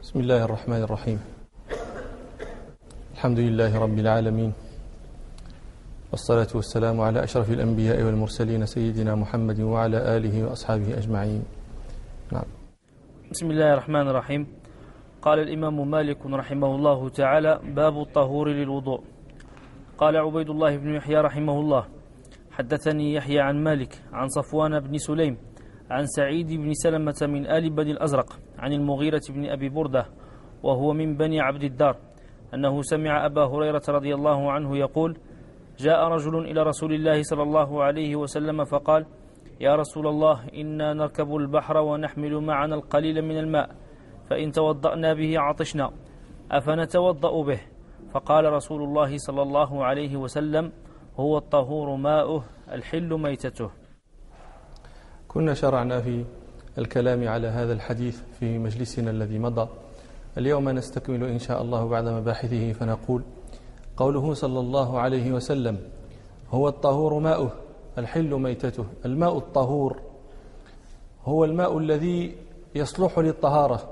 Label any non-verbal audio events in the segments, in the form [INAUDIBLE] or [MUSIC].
بسم الله الرحمن الرحيم. الحمد لله رب العالمين. والصلاة والسلام على أشرف الأنبياء والمرسلين سيدنا محمد وعلى آله وأصحابه أجمعين. نعم. بسم الله الرحمن الرحيم. قال الإمام مالك رحمه الله تعالى باب الطهور للوضوء. قال عبيد الله بن يحيى رحمه الله حدثني يحيى عن مالك عن صفوان بن سليم عن سعيد بن سلمة من آل بني الأزرق عن المغيرة بن أبي بردة وهو من بني عبد الدار أنه سمع أبا هريرة رضي الله عنه يقول جاء رجل إلى رسول الله صلى الله عليه وسلم فقال يا رسول الله إنا نركب البحر ونحمل معنا القليل من الماء فإن توضأنا به عطشنا أفنتوضأ به؟ فقال رسول الله صلى الله عليه وسلم هو الطهور ماؤه الحل ميتته. كنا شرعنا في الكلام على هذا الحديث في مجلسنا الذي مضى. اليوم نستكمل إن شاء الله بعد مباحثه فنقول قوله صلى الله عليه وسلم هو الطهور ماؤه الحل ميتته. الماء الطهور هو الماء الذي يصلح للطهارة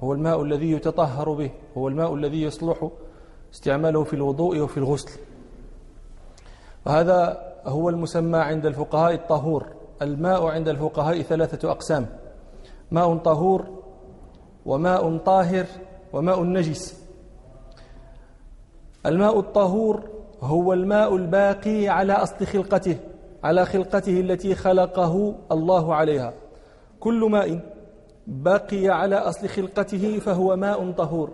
هو الماء الذي يتطهر به هو الماء الذي يصلح استعماله في الوضوء وفي الغسل. وهذا هو المسمى عند الفقهاء الطهور. الماء عند الفقهاء ثلاثة أقسام ماء طهور وماء طاهر وماء نجس. الماء الطهور هو الماء الباقي على أصل خلقته على خلقته التي خلقه الله عليها. كل ماء بقي على أصل خلقته فهو ماء طهور.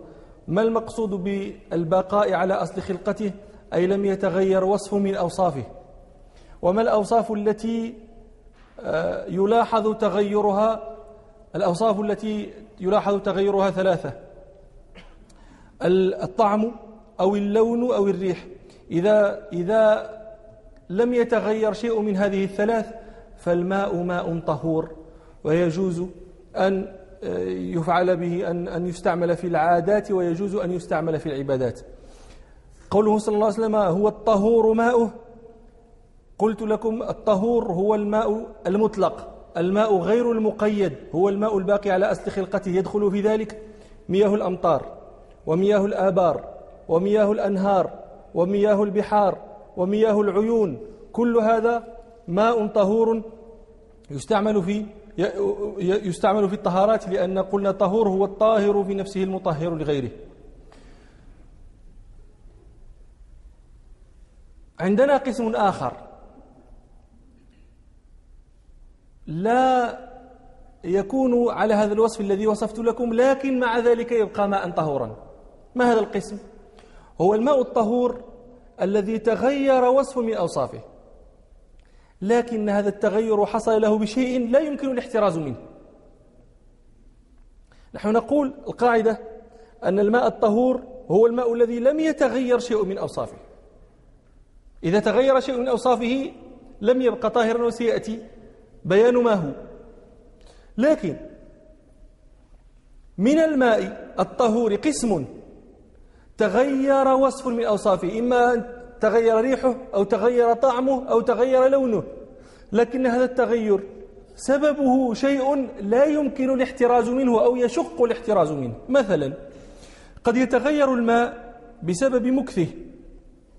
ما المقصود بالبقاء على أصل خلقته؟ أي لم يتغير وصف من أوصافه. وما الأوصاف التي يلاحظ تغيرها الأوصاف التي يلاحظ تغيرها ثلاثة. الطعم أو اللون أو الريح. إذا إذا لم يتغير شيء من هذه الثلاث فالماء ماء طهور. ويجوز أن آه، يفعل به أن أن يستعمل في العادات ويجوز أن يستعمل في العبادات. قوله صلى الله عليه وسلم هو الطهور ماؤه. قلت لكم الطهور هو الماء المطلق الماء غير المقيد هو الماء الباقي على أصل خلقته يدخل في ذلك مياه الأمطار ومياه الآبار ومياه الأنهار ومياه البحار ومياه العيون كل هذا ماء طهور يستعمل في يستعمل في الطهارات لأن قلنا طهور هو الطاهر في نفسه المطهر لغيره. عندنا قسم آخر. لا يكون على هذا الوصف الذي وصفت لكم لكن مع ذلك يبقى ماء طهورا. ما هذا القسم؟ هو الماء الطهور الذي تغير وصف من أوصافه. لكن هذا التغير حصل له بشيء لا يمكن الاحتراز منه. نحن نقول القاعدة أن الماء الطهور هو الماء الذي لم يتغير شيء من أوصافه. إذا تغير شيء من أوصافه لم يبقى طاهرا وسيأتي. بيان ما هو. لكن من الماء الطهور قسم تغير وصف من أوصافه. إما أن تغير ريحه أو تغير طعمه أو تغير لونه. لكن هذا التغير سببه شيء لا يمكن الاحتراز منه أو يشق الاحتراز منه. مثلا قد يتغير الماء بسبب مكثه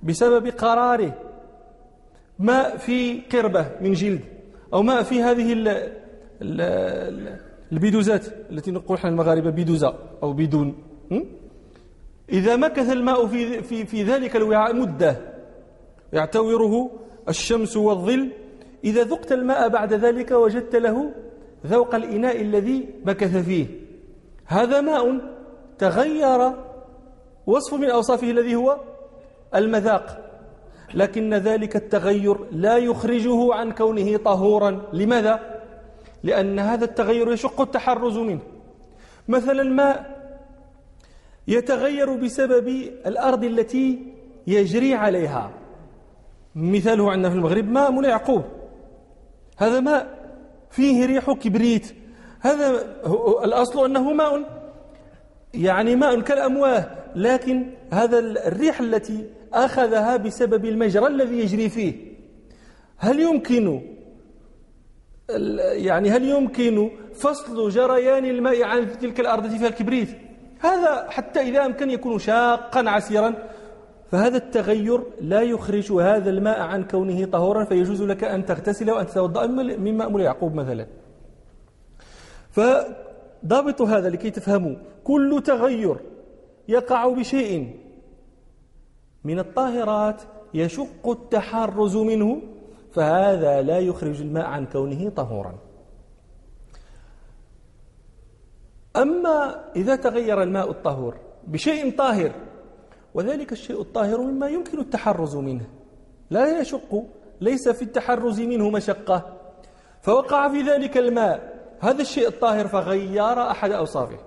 بسبب قراره. ماء في قربة من جلد. أو ماء في هذه ال ال البيدوزات التي نقول إحنا المغاربة بيدوزة أو بدون إذا مكث الماء في, في, في ذلك الوعاء مدة. يعتوره الشمس والظل. إذا ذقت الماء بعد ذلك وجدت له ذوق الإناء الذي مكث فيه. هذا ماء تغير وصف من أوصافه الذي هو المذاق. لكن ذلك التغير لا يخرجه عن كونه طهورا. لماذا؟ لأن هذا التغير يشق التحرز منه. مثلا الماء يتغير بسبب الأرض التي يجري عليها. مثاله عندنا في المغرب ماء يعقوب. هذا ماء فيه ريح كبريت. هذا الأصل أنه ماء يعني ماء كالأمواه. لكن هذا الريح التي أخذها بسبب المجرى الذي يجري فيه. هل يمكن يعني هل يمكن فصل جريان الماء عن تلك الأرض فيها الكبريت؟ هذا حتى إذا أمكن يكون شاقا عسيرا. فهذا التغير لا يخرج هذا الماء عن كونه طهورا فيجوز لك أن تغتسل وأن تتوضأ من ماء يعقوب مثلا. فضابط هذا لكي تفهموا كل تغير يقع بشيء من الطاهرات يشق التحرز منه فهذا لا يخرج الماء عن كونه طهورا. أما إذا تغير الماء الطهور بشيء طاهر وذلك الشيء الطاهر مما يمكن التحرز منه. لا يشق ليس في التحرز منه مشقة. فوقع في ذلك الماء هذا الشيء الطاهر فغير أحد أوصافه.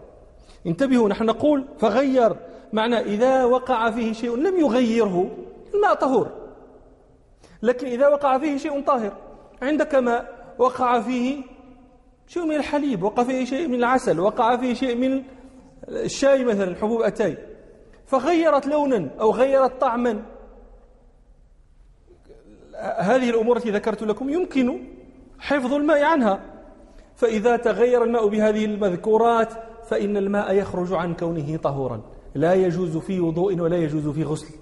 انتبهوا نحن نقول فغير معنى إذا وقع فيه شيء لم يغيره الماء طهور. لكن إذا وقع فيه شيء طاهر. عندك ماء وقع فيه شيء من الحليب وقع فيه شيء من العسل وقع فيه شيء من الشاي مثلا حبوب أتاي. فغيرت لونا أو غيرت طعما. هذه الأمور التي ذكرت لكم يمكن حفظ الماء عنها. فإذا تغير الماء بهذه المذكورات فإن الماء يخرج عن كونه طهورا. لا يجوز في وضوء ولا يجوز في غسل.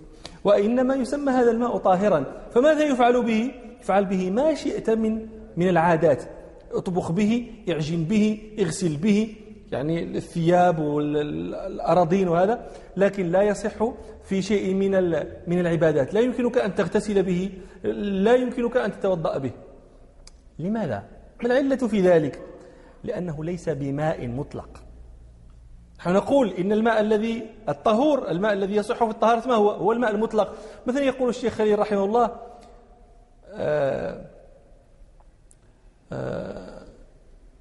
وإنما يسمى هذا الماء طاهرا. فماذا يفعل به؟ يفعل به ما شئت من من العادات. اطبخ به اعجن به اغسل به يعني الثياب والأراضين وهذا. لكن لا يصح في شيء من من العبادات. لا يمكنك أن تغتسل به لا يمكنك أن تتوضأ به. لماذا؟ ما العلة في ذلك؟ لأنه ليس بماء مطلق. نحن نقول إن الماء الذي الطهور الماء الذي يصح في الطهارة ما هو؟ هو الماء المطلق. مثلا يقول الشيخ خليل رحمه الله آه، آه،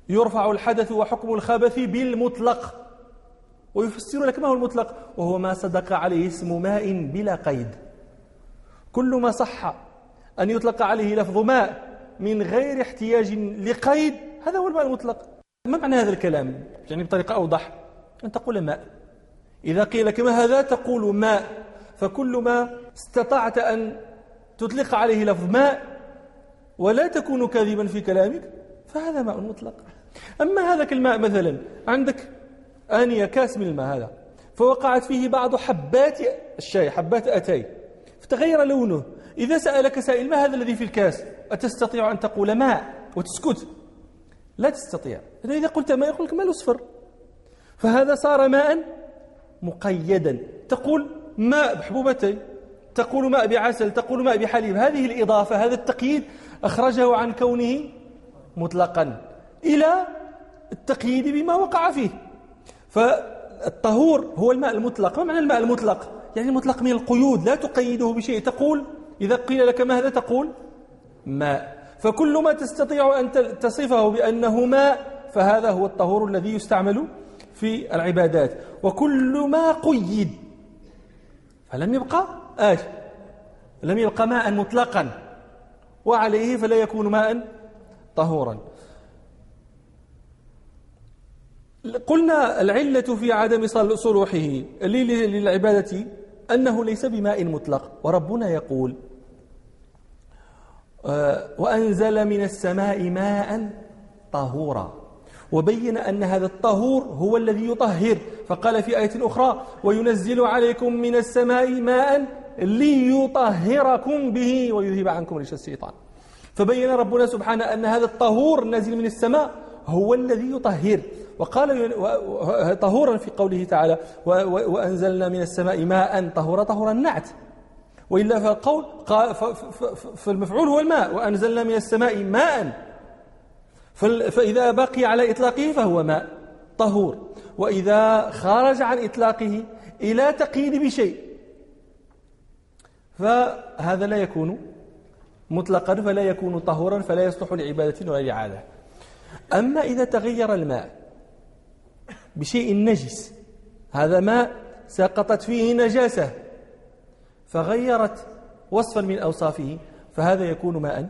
يرفع الحدث وحكم الخبث بالمطلق ويفسر لك ما هو المطلق؟ وهو ما صدق عليه اسم ماء بلا قيد. كل ما صح أن يطلق عليه لفظ ماء من غير احتياج لقيد هذا هو الماء المطلق. ما معنى هذا الكلام؟ يعني بطريقة أوضح. أن تقول ماء. إذا قيل لك ما هذا تقول ماء. فكل ما استطعت أن تطلق عليه لفظ ماء ولا تكون كاذبا في كلامك فهذا ماء مطلق. أما هذا الماء مثلا عندك آنية كاس من الماء هذا فوقعت فيه بعض حبات الشاي حبات أتاي فتغير لونه. إذا سألك سائل ما هذا الذي في الكاس؟ أتستطيع أن تقول ماء وتسكت؟ لا تستطيع. إذا قلت ماء يقول لك ماء الأصفر. فهذا صار ماء مقيدا. تقول ماء بحبوبتي تقول ماء بعسل تقول ماء بحليب. هذه الإضافة هذا التقييد أخرجه عن كونه مطلقا إلى التقييد بما وقع فيه. فالطهور هو الماء المطلق. ما معنى الماء المطلق؟ يعني المطلق من القيود لا تقيده بشيء. تقول إذا قيل لك ما هذا تقول؟ ماء. فكل ما تستطيع أن تصفه بأنه ماء فهذا هو الطهور الذي يستعمل في العبادات. وكل ما قيد. فلم يبقى آش لم يبقى ماء مطلقا. وعليه فلا يكون ماء طهورا. قلنا العلة في عدم صلوحه للعبادة أنه ليس بماء مطلق. وربنا يقول آه، وأنزل من السماء ماء طهورا. وبين أن هذا الطهور هو الذي يطهر. فقال في آية أخرى وينزل عليكم من السماء ماء ليطهركم به ويذهب عنكم رجس الشيطان. فبين ربنا سبحانه أن هذا الطهور النازل من السماء هو الذي يطهر. وقال طهورا في قوله تعالى وأنزلنا من السماء ماء طهورا طهورا النعت وإلا فالقول فالمفعول هو الماء. وأنزلنا من السماء ماء فإذا بقي على إطلاقه فهو ماء طهور. وإذا خرج عن إطلاقه إلى تقييد بشيء. فهذا لا يكون مطلقا فلا يكون طهورا فلا يصلح لعبادة ولا لعادة. أما إذا تغير الماء بشيء نجس هذا ماء سقطت فيه نجاسة فغيرت وصفا من أوصافه فهذا يكون ماء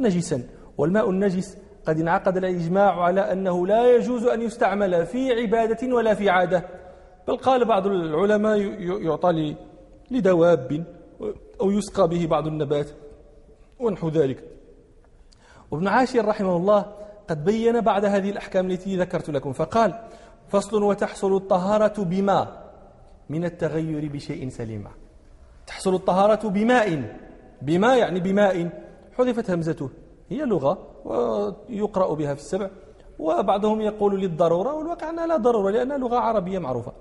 نجسا. والماء النجس قد انعقد الإجماع على أنه لا يجوز أن يستعمل في عبادة ولا في عادة. بل قال بعض العلماء يعطى لدواب أو يسقى به بعض النبات ونحو ذلك. وابن عاشر رحمه الله قد بين بعد هذه الأحكام التي ذكرت لكم. فقال فصل وتحصل الطهارة بما؟ من التغير بشيء سليم. تحصل الطهارة بماء. بما يعني بماء. حذفت همزته. هي لغة. ويقرأ بها في السبع. وبعضهم يقول للضرورة والواقع أنها لا ضرورة لأنها لغة عربية معروفة.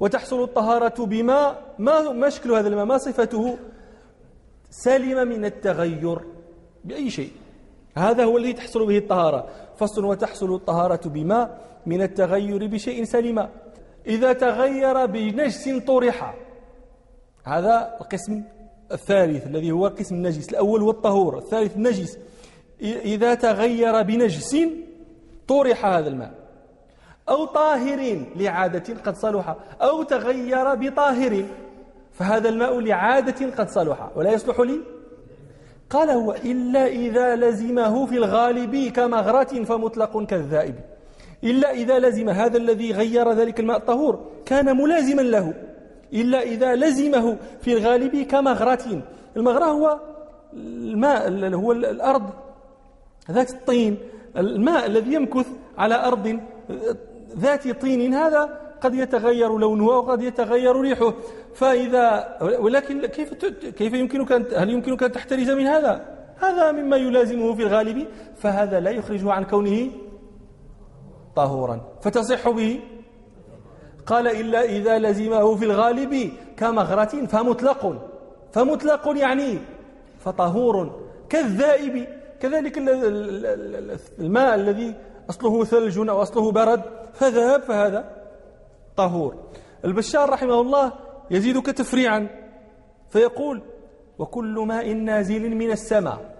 وتحصل الطهارة بما ما ما شكل هذا الماء؟ ما صفته؟ سلم من التغير بأي شيء. هذا هو الذي تحصل به الطهارة. فصل وتحصل الطهارة بما من التغير بشيء سلم. إذا تغير بنجس طرح. هذا القسم الثالث الذي هو قسم النجس. الأول هو الطهور الثالث النجس إذا تغير بنجس طرح هذا الماء. أو طاهر لعادة قد صلح. أو تغير بطاهر فهذا الماء لعادة قد صلح. ولا يصلح لي؟ قال هو إلا إذا لزمه في الغالب كمغرة فمطلق كالذائب. إلا إذا لزم هذا الذي غير ذلك الماء الطهور كان ملازما له. إلا إذا لزمه في الغالب كمغرة. المغرة هو الماء هو الأرض ذات الطين الماء الذي يمكث على أرض ذات طين هذا قد يتغير لونه وقد يتغير ريحه. فإذا ولكن كيف كيف يمكنك أن هل يمكنك أن تحترز من هذا؟ هذا مما يلازمه في الغالب فهذا لا يخرجه عن كونه طهورا. فتصح به؟ قال إلا إذا لزمه في الغالب كمغرة فمطلق. فمطلق يعني فطهور. كالذائب. كذلك الماء الذي أصله ثلج أو أصله برد فذهب فهذا طهور. البشار رحمه الله يزيدك تفريعا فيقول وكل ماء نازل من السماء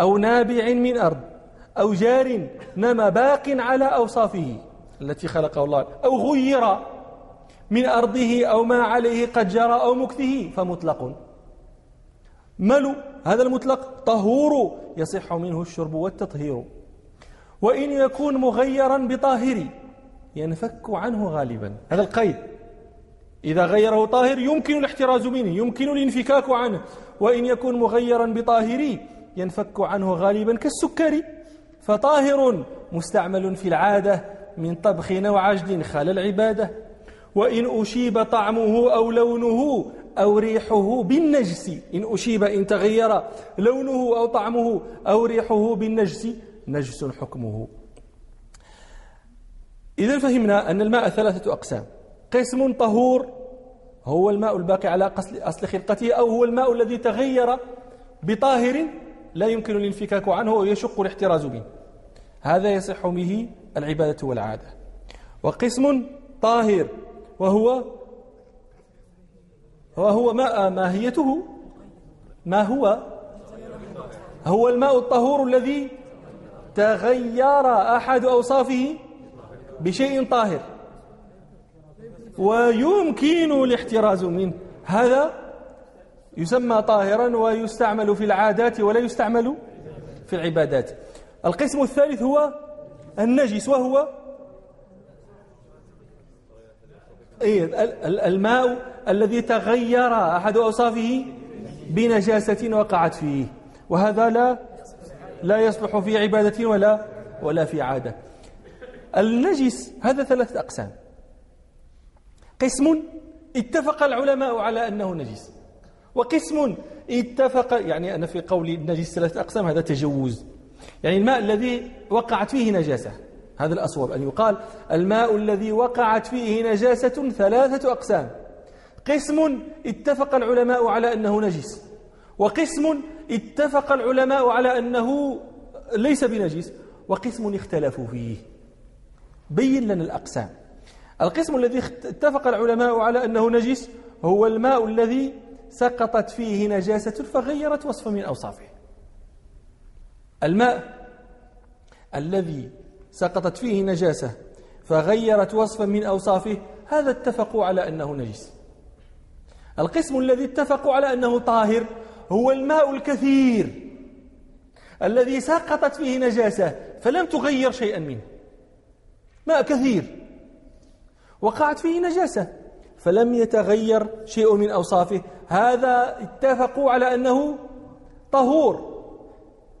أو نابع من أرض أو جار نما باق على أوصافه التي خلقه الله أو غير من أرضه أو ما عليه قد جرى أو مكثه فمطلق. ملو هذا المطلق طهور يصح منه الشرب والتطهير. وإن يكون مغيرا بطاهر ينفك عنه غالبا. هذا القيد. إذا غيره طاهر يمكن الاحتراز منه يمكن الانفكاك عنه. وإن يكون مغيرا بطاهر ينفك عنه غالبا كالسكر فطاهر مستعمل في العادة من طبخ أو عجل خال العبادة. وإن أشيب طعمه أو لونه أو ريحه بالنجس. إن أشيب إن تغير لونه أو طعمه أو ريحه بالنجس. نجس حكمه. إذا فهمنا أن الماء ثلاثة أقسام. قسم طهور هو الماء الباقي على أصل خلقته أو هو الماء الذي تغير بطاهر لا يمكن الانفكاك عنه ويشق الاحتراز منه هذا يصح به العبادة والعادة. وقسم طاهر وهو وهو ماء ماهيته؟ ما هو؟ هو الماء الطهور الذي تغير أحد أوصافه بشيء طاهر. ويمكن الاحتراز منه. هذا يسمى طاهرا ويستعمل في العادات ولا يستعمل في العبادات. القسم الثالث هو النجس وهو الماء الذي تغير أحد أوصافه بنجاسة وقعت فيه. وهذا لا لا يصلح في عبادة ولا ولا في عادة. النجس هذا ثلاثة أقسام. قسم اتفق العلماء على أنه نجس. وقسم اتفق يعني أنا في قولي النجس ثلاثة أقسام هذا تجوز. يعني الماء الذي وقعت فيه نجاسة. هذا الأصوب أن يقال الماء الذي وقعت فيه نجاسة ثلاثة أقسام. قسم اتفق العلماء على أنه نجس وقسم اتفق العلماء على أنه ليس بنجس وقسم اختلفوا فيه. بين لنا الأقسام. القسم الذي اتفق العلماء على أنه نجس هو الماء الذي سقطت فيه نجاسة فغيرت وصفا من أوصافه. الماء الذي سقطت فيه نجاسة فغيرت وصفا من أوصافه هذا اتفقوا على أنه نجس. القسم الذي اتفقوا على أنه طاهر هو الماء الكثير الذي سقطت فيه نجاسة فلم تغير شيئا منه. ماء كثير. وقعت فيه نجاسة فلم يتغير شيء من أوصافه. هذا اتفقوا على أنه طهور.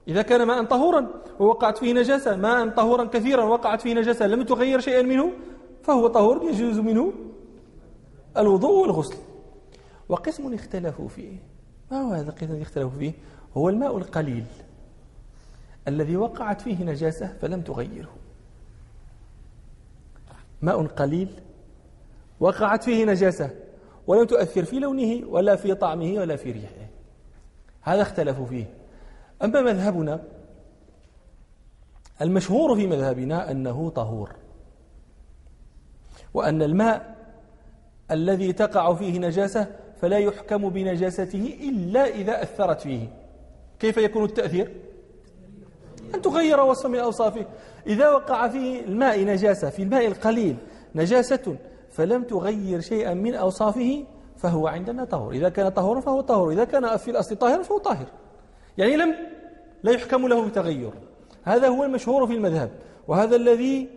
إذا كان ماء طهورا ووقعت فيه نجاسة ماء طهورا كثيرا وقعت فيه نجاسة لم تغير شيئا منه فهو طهور يجوز منه الوضوء والغسل. وقسم اختلفوا فيه. ما هو هذا القسم الذي اختلفوا فيه؟ هو الماء القليل الذي وقعت فيه نجاسة فلم تغيره. ماء قليل وقعت فيه نجاسة ولم تؤثر في لونه ولا في طعمه ولا في ريحه. هذا اختلفوا فيه. أما مذهبنا المشهور في مذهبنا أنه طهور وأن الماء الذي تقع فيه نجاسة فلا يحكم بنجاسته إلا إذا أثرت فيه. كيف يكون التأثير؟ أن تغير وصف من أوصافه. إذا وقع في الماء نجاسة في الماء القليل نجاسة فلم تغير شيئا من أوصافه فهو عندنا طهور. إذا كان طهورا فهو طهور. إذا كان في الأصل طاهرا فهو طاهر. يعني لم لا يحكم له بتغير هذا هو المشهور في المذهب. وهذا الذي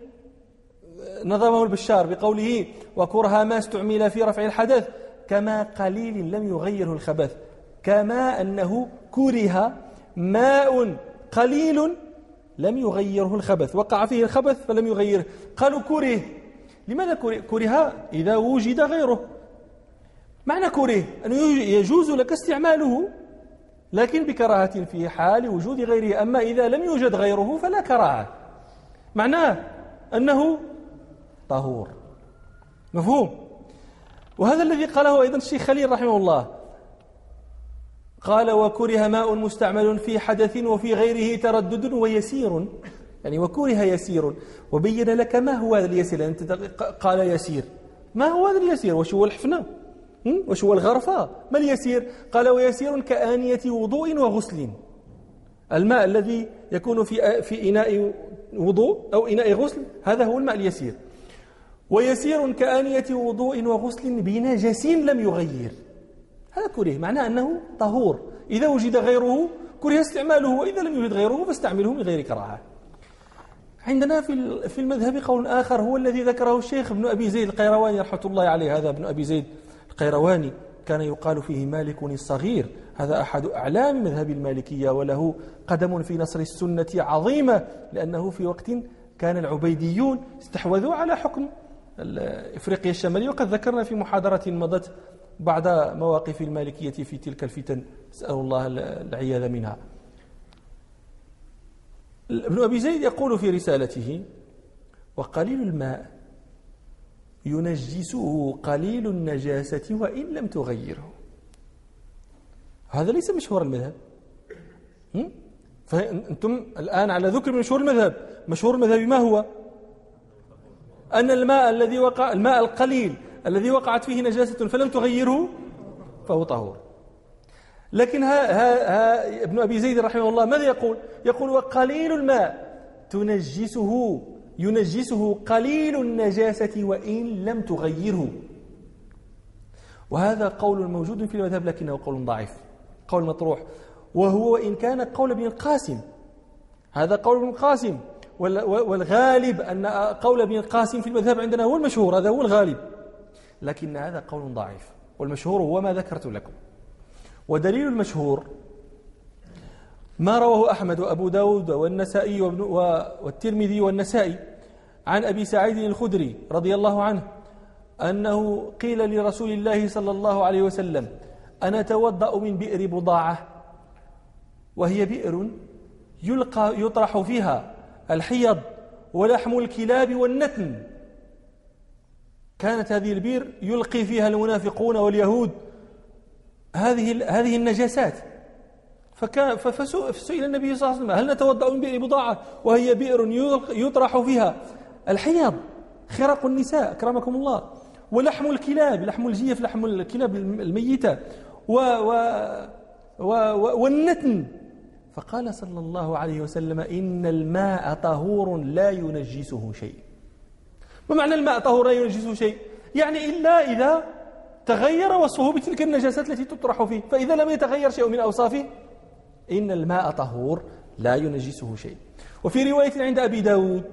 نظمه البشار بقوله وكره ما استعمل في رفع الحدث كما قليل لم يغيره الخبث كما أنه كره ماء قليل لم يغيره الخبث وقع فيه الخبث فلم يغيره. قالوا كره. لماذا كره؟ إذا وجد غيره. معنى كره أنه يجوز لك استعماله لكن بكراهة في حال وجود غيره. أما إذا لم يوجد غيره فلا كراهة. معناه أنه طهور. مفهوم؟ وهذا الذي قاله أيضا الشيخ خليل رحمه الله. قال وكره ماء مستعمل في حدث وفي غيره تردد ويسير. يعني وكره يسير. وبين لك ما هو هذا اليسير؟ أنت قال يسير. ما هو هذا اليسير؟ وش هو الحفنة؟ وش هو الغرفة؟ ما اليسير؟ قال ويسير كآنية وضوء وغسل. الماء الذي يكون في في إناء وضوء أو إناء غسل هذا هو الماء اليسير. ويسير كآنية وضوء وغسل بنجس لم يغير. هذا كره معناه أنه طهور. إذا وجد غيره كره استعماله وإذا لم يوجد غيره فاستعمله من غير كراهة. عندنا في في المذهب قول آخر هو الذي ذكره الشيخ ابن أبي زيد القيرواني رحمة الله عليه. هذا ابن أبي زيد القيرواني كان يقال فيه مالك الصغير. هذا أحد أعلام مذهب المالكية وله قدم في نصر السنة عظيمة لأنه في وقت كان العبيديون استحوذوا على حكم إفريقيا الشمالية. وقد ذكرنا في محاضرة مضت بعد مواقف المالكية في تلك الفتن. نسأل الله العياذ منها. ابن أبي زيد يقول في رسالته وقليل الماء ينجسه قليل النجاسة وإن لم تغيره. هذا ليس مشهور المذهب. فأنتم الآن على ذكر مشهور المذهب. مشهور المذهب ما هو؟ أن الماء الذي وقع الماء القليل الذي وقعت فيه نجاسة فلم تغيره فهو طهور. لكن ها ها ها ابن أبي زيد رحمه الله ماذا يقول؟ يقول وقليل الماء تنجسه ينجسه قليل النجاسة وإن لم تغيره. وهذا قول موجود في المذهب لكنه قول ضعيف قول مطروح. وهو إن كان قول ابن القاسم. هذا قول ابن القاسم. والغالب أن قول ابن القاسم في المذهب عندنا هو المشهور هذا هو الغالب. لكن هذا قول ضعيف. والمشهور هو ما ذكرت لكم. ودليل المشهور ما رواه أحمد وأبو داود والنسائي والترمذي والنسائي عن أبي سعيد الخدري رضي الله عنه أنه قيل لرسول الله صلى الله عليه وسلم أنا توضأ من بئر بضاعة. وهي بئر يلقى يطرح فيها الحيض ولحم الكلاب والنتن. كانت هذه البئر يلقي فيها المنافقون واليهود هذه هذه النجاسات. فكان فسئل النبي صلى الله عليه وسلم هل نتوضأ من بئر بضاعة وهي بئر يطرح فيها؟ الحيض خرق النساء أكرمكم الله. ولحم الكلاب لحم الجيف لحم الكلاب الميتة. و و و والنتن. فقال صلى الله عليه وسلم إن الماء طهور لا ينجسه شيء. ما معنى الماء طهور لا ينجسه شيء؟ يعني إلا إذا تغير وصفه بتلك النجاسات التي تطرح فيه فإذا لم يتغير شيء من أوصافه إن الماء طهور لا ينجسه شيء. وفي رواية عند أبي داود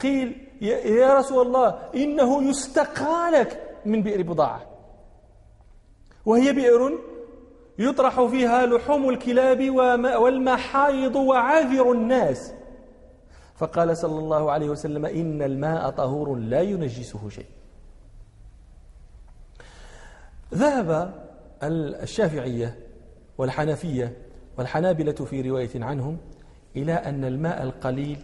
قيل يا رسول الله إنه يستقى لك من بئر بضاعة. وهي بئر يطرح فيها لحوم الكلاب والمحايض وعاذر الناس. فقال صلى الله عليه وسلم إن الماء طهور لا ينجسه شيء. ذهب الشافعية والحنفية والحنابلة في رواية عنهم إلى أن الماء القليل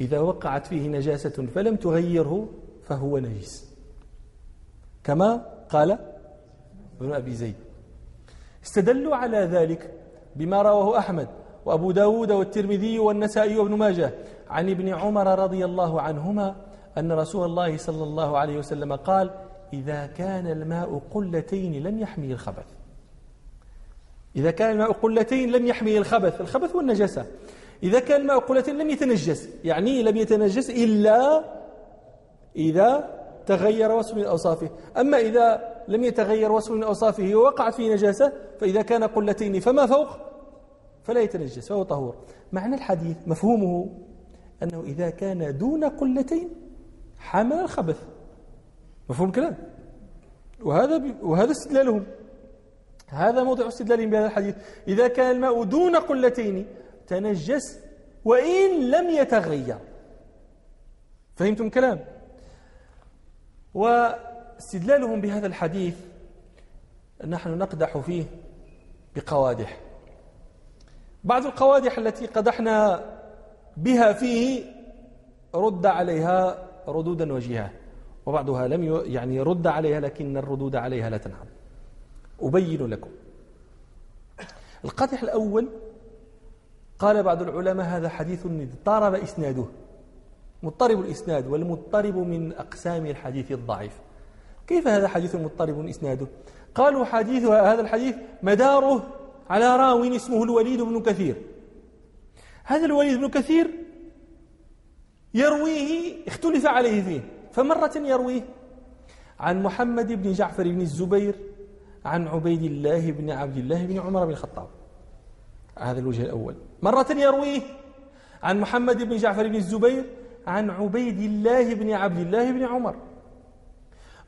إذا وقعت فيه نجاسة فلم تغيره فهو نجس. كما قال ابن أبي زيد. استدلوا على ذلك بما رواه أحمد وأبو داود والترمذي والنسائي وابن ماجه عن ابن عمر رضي الله عنهما أن رسول الله صلى الله عليه وسلم قال إذا كان الماء قلتين لم يحمي الخبث. إذا كان الماء قلتين لم يحمي الخبث الخبث هو النجاسة. إذا كان الماء قلتين لم يتنجس يعني لم يتنجس إلا إذا تغير وصف من أوصافه. أما إذا لم يتغير وصف من أوصافه ووقعت فيه نجاسة فإذا كان قلتين فما فوق؟ فلا يتنجس فهو طهور. معنى الحديث مفهومه أنه إذا كان دون قلتين حمل الخبث. مفهوم الكلام؟ وهذا وهذا استدلالهم. هذا موضع استدلالهم بهذا الحديث. إذا كان الماء دون قلتين تنجس وإن لم يتغير. فهمتم الكلام؟ واستدلالهم بهذا الحديث نحن نقدح فيه بقوادح. بعض القوادح التي قدحنا بها فيه رد عليها ردودا وجيها وبعضها لم يعني رد عليها لكن الردود عليها لا تنعم أبين لكم. القادح الأول قال بعض العلماء هذا حديث اضطرب إسناده. مضطرب الإسناد والمضطرب من أقسام الحديث الضعيف. كيف هذا حديث مضطرب إسناده؟ قالوا حديث هذا الحديث مداره على راو اسمه الوليد بن كثير. هذا الوليد بن كثير يرويه اختلف عليه فيه. فمرة يرويه عن محمد بن جعفر بن الزبير عن عبيد الله بن عبد الله بن عمر بن الخطاب. هذا الوجه الأول. مرة يرويه عن محمد بن جعفر بن الزبير عن عبيد الله بن عبد الله بن عمر.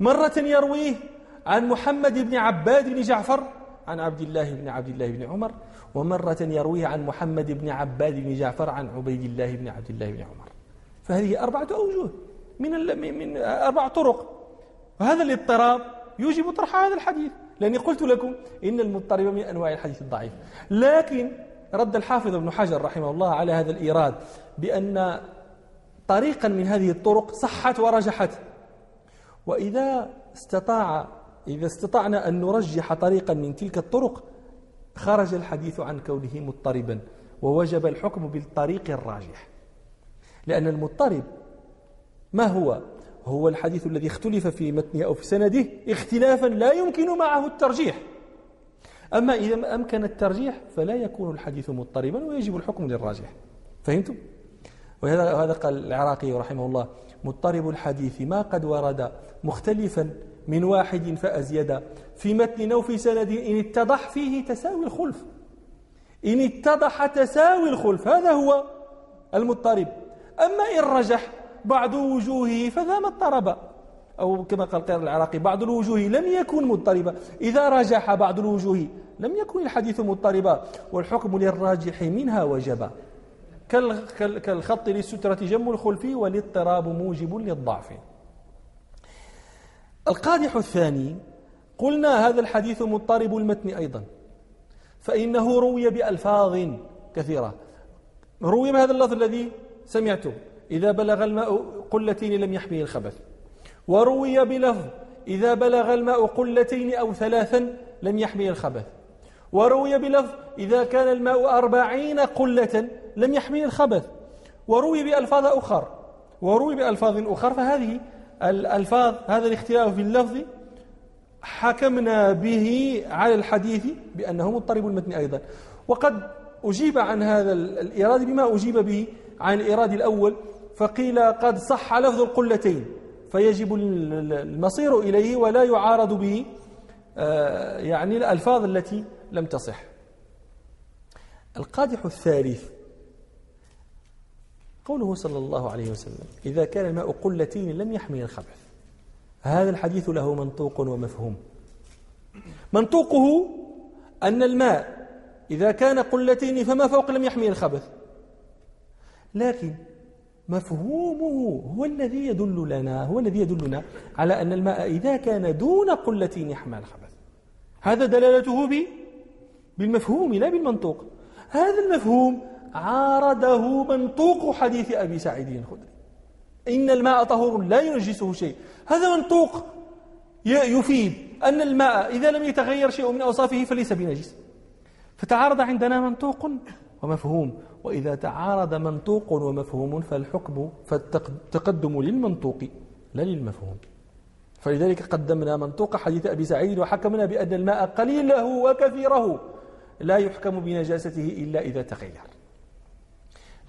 مرة يرويه عن محمد بن عباد بن جعفر عن عبد الله بن عبد الله بن عمر ومرة يرويه عن محمد بن عباد بن جعفر عن عبيد الله بن عبد الله بن عمر. فهذه أربعة أوجه من من أربع طرق. وهذا الاضطراب يوجب طرح هذا الحديث. لأني قلت لكم إن المضطرب من أنواع الحديث الضعيف. لكن رد الحافظ ابن حجر رحمه الله على هذا الإيراد بأن طريقا من هذه الطرق صحت ورجحت. وإذا استطاع إذا استطعنا أن نرجح طريقا من تلك الطرق خرج الحديث عن كونه مضطربا ووجب الحكم بالطريق الراجح. لأن المضطرب ما هو؟ هو الحديث الذي اختلف في متنه أو في سنده اختلافا لا يمكن معه الترجيح. أما إذا أمكن الترجيح فلا يكون الحديث مضطربا ويجب الحكم للراجح. فهمتم؟ وهذا هذا قال العراقي رحمه الله. مضطرب الحديث ما قد ورد مختلفا من واحد فأزيد في متن أو في سند إن اتضح فيه تساوي الخلف. إن اتضح تساوي الخلف هذا هو المضطرب. أما إن رجح بعض وجوهه فذا ما اضطرب. أو كما قال قير العراقي بعض الوجوه لم يكن مضطربا. إذا رجح بعض الوجوه لم يكن الحديث مضطربا والحكم للراجح منها وجب كالخط للسترة جم الخلف والاضطراب موجب للضعف. القادح الثاني قلنا هذا الحديث مضطرب المتن أيضا فإنه روي بألفاظ كثيرة. روي بهذا اللفظ الذي سمعته إذا بلغ الماء قلتين لم يحميه الخبث. وروي بلفظ إذا بلغ الماء قلتين أو ثلاثا لم يحميه الخبث. وروي بلفظ إذا كان الماء أربعين قلة لم يحميه الخبث. وروي بألفاظ أخر. وروي بألفاظ أخر فهذه الألفاظ هذا الاختلاف في اللفظ حكمنا به على الحديث بأنه مضطرب المتن أيضا. وقد أجيب عن هذا الإيراد بما أجيب به عن الإيراد الأول فقيل قد صح لفظ القلتين فيجب المصير إليه ولا يعارض به آه، يعني الألفاظ التي لم تصح. القادح الثالث قوله صلى الله عليه وسلم إذا كان الماء قلتين لم يحمل الخبث. هذا الحديث له منطوق ومفهوم. منطوقه أن الماء إذا كان قلتين فما فوق لم يحمل الخبث. لكن مفهومه هو الذي يدل لنا هو الذي يدلنا على أن الماء إذا كان دون قلتين يحمل الخبث. هذا دلالته بالمفهوم لا بالمنطوق. هذا المفهوم عارضه منطوق حديث أبي سعيد الخدري. إن الماء طهور لا ينجسه شيء. هذا منطوق يفيد أن الماء إذا لم يتغير شيء من أوصافه فليس بنجس. فتعارض عندنا منطوق ومفهوم. وإذا تعارض منطوق ومفهوم فالحكم فالتقدم للمنطوق لا للمفهوم. فلذلك قدمنا منطوق حديث أبي سعيد وحكمنا بأن الماء قليله وكثيره. لا يحكم بنجاسته إلا إذا تغير.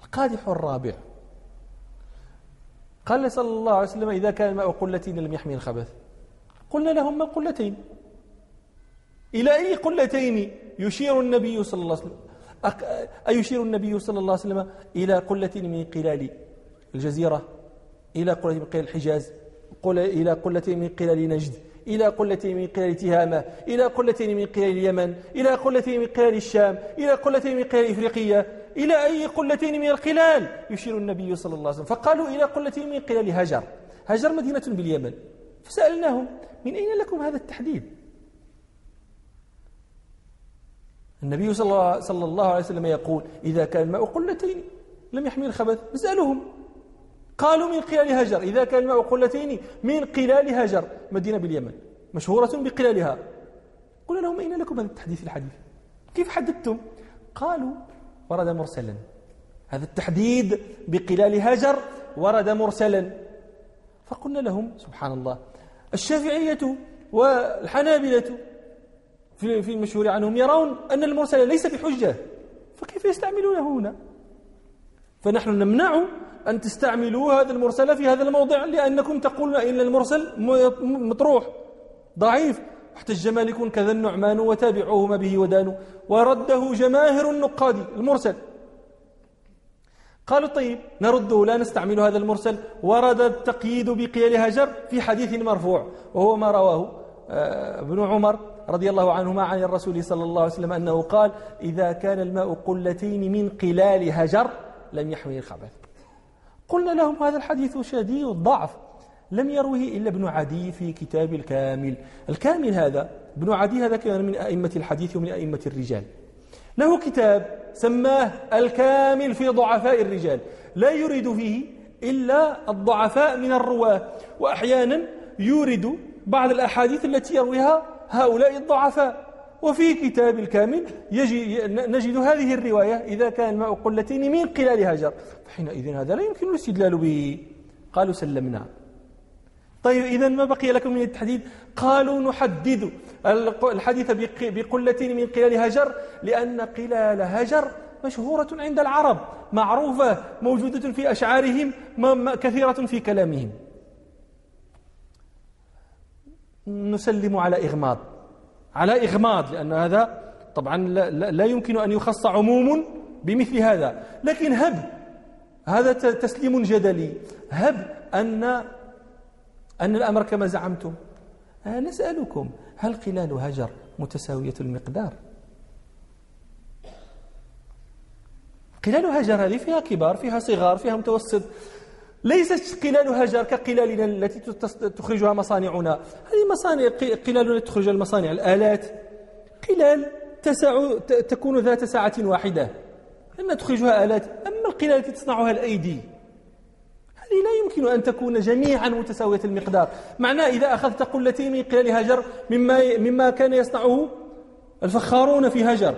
القادح الرابع قال صلى الله عليه وسلم إذا كان الماء قلتين لم يحمي الخبث. قلنا لهم ما قلتين. إلى أي قلتين يشير النبي صلى الله عليه وسلم؟ أيشير النبي صلى الله عليه وسلم إلى قلة من قلال الجزيرة؟ إلى قلة من قلال الحجاز؟ إلى قلة من قلال نجد؟ إلى قلة من قلال تهامة إلى قلة من قلال اليمن إلى قلة من قلال الشام إلى قلة من قلال إفريقية إلى أي قلتين من القلال يشير النبي صلى الله عليه وسلم. فقالوا إلى قلة من قلال هجر. هجر مدينة باليمن. فسألناهم من أين لكم هذا التحديد؟ النبي صلى الله عليه وسلم يقول إذا كان الماء قلتين لم يحمل الخبث نسألهم قالوا من قلال هجر. إذا كان الماء قلتين من قلال هجر. مدينة باليمن. مشهورة بقلالها. قلنا لهم أين لكم هذا التحديث الحديث؟ كيف حددتم؟ قالوا ورد مرسلا. هذا التحديد بقلال هجر ورد مرسلا. فقلنا لهم سبحان الله. الشافعية والحنابلة في المشهور عنهم يرون أن المرسل ليس بحجة. فكيف يستعملونه هنا؟ فنحن نمنع أن تستعملوا هذا المرسل في هذا الموضع لأنكم تقولون إن المرسل مطروح ضعيف. احتج مالك كذا النعمان وتابعوه ما به ودانوا. ورده جماهر النقاد المرسل. قالوا طيب نرده لا نستعمل هذا المرسل. ورد التقييد بقيل هجر في حديث مرفوع وهو ما رواه آه، ابن عمر رضي الله عنهما عن الرسول صلى الله عليه وسلم أنه قال إذا كان الماء قلتين من قلال هجر لم يحمل الخبث. قلنا لهم هذا الحديث شديد الضعف لم يروه إلا ابن عدي في كتاب الكامل. الكامل هذا ابن عدي هذا كان من أئمة الحديث ومن أئمة الرجال. له كتاب سماه الكامل في ضعفاء الرجال. لا يريد فيه إلا الضعفاء من الرواة. وأحيانا يورد بعض الأحاديث التي يرويها هؤلاء الضعفاء. وفي كتاب الكامل يجي نجد هذه الرواية إذا كان الماء قلتين من قلال هجر. فحينئذ هذا لا يمكن الاستدلال به. قالوا سلمنا. طيب إذا ما بقي لكم من التحديد؟ قالوا نحدد الحديث بقلتين من قلال هجر لأن قلال هجر مشهورة عند العرب. معروفة موجودة في أشعارهم كثيرة في كلامهم. نسلم على إغماض. على إغماض لأن هذا طبعا لا يمكن أن يخص عموم بمثل هذا. لكن هب هذا تسليم جدلي. هب أن أن الأمر كما زعمتم. آه، نسألكم هل قلال هجر متساوية المقدار؟ قلال هجر هذه فيها كبار فيها صغار فيها متوسط. ليست قلال هجر كقلالنا التي تخرجها مصانعنا. هذه مصانع قلال التي تخرج المصانع. الآلات. قلال تسع تكون ذات ساعة واحدة. أن تخرجها آلات. أما القلال التي تصنعها الأيدي هذه لا يمكن أن تكون جميعا متساوية المقدار. معناه إذا أخذت قلتين من قلال هجر مما, مما كان يصنعه الفخارون في هجر.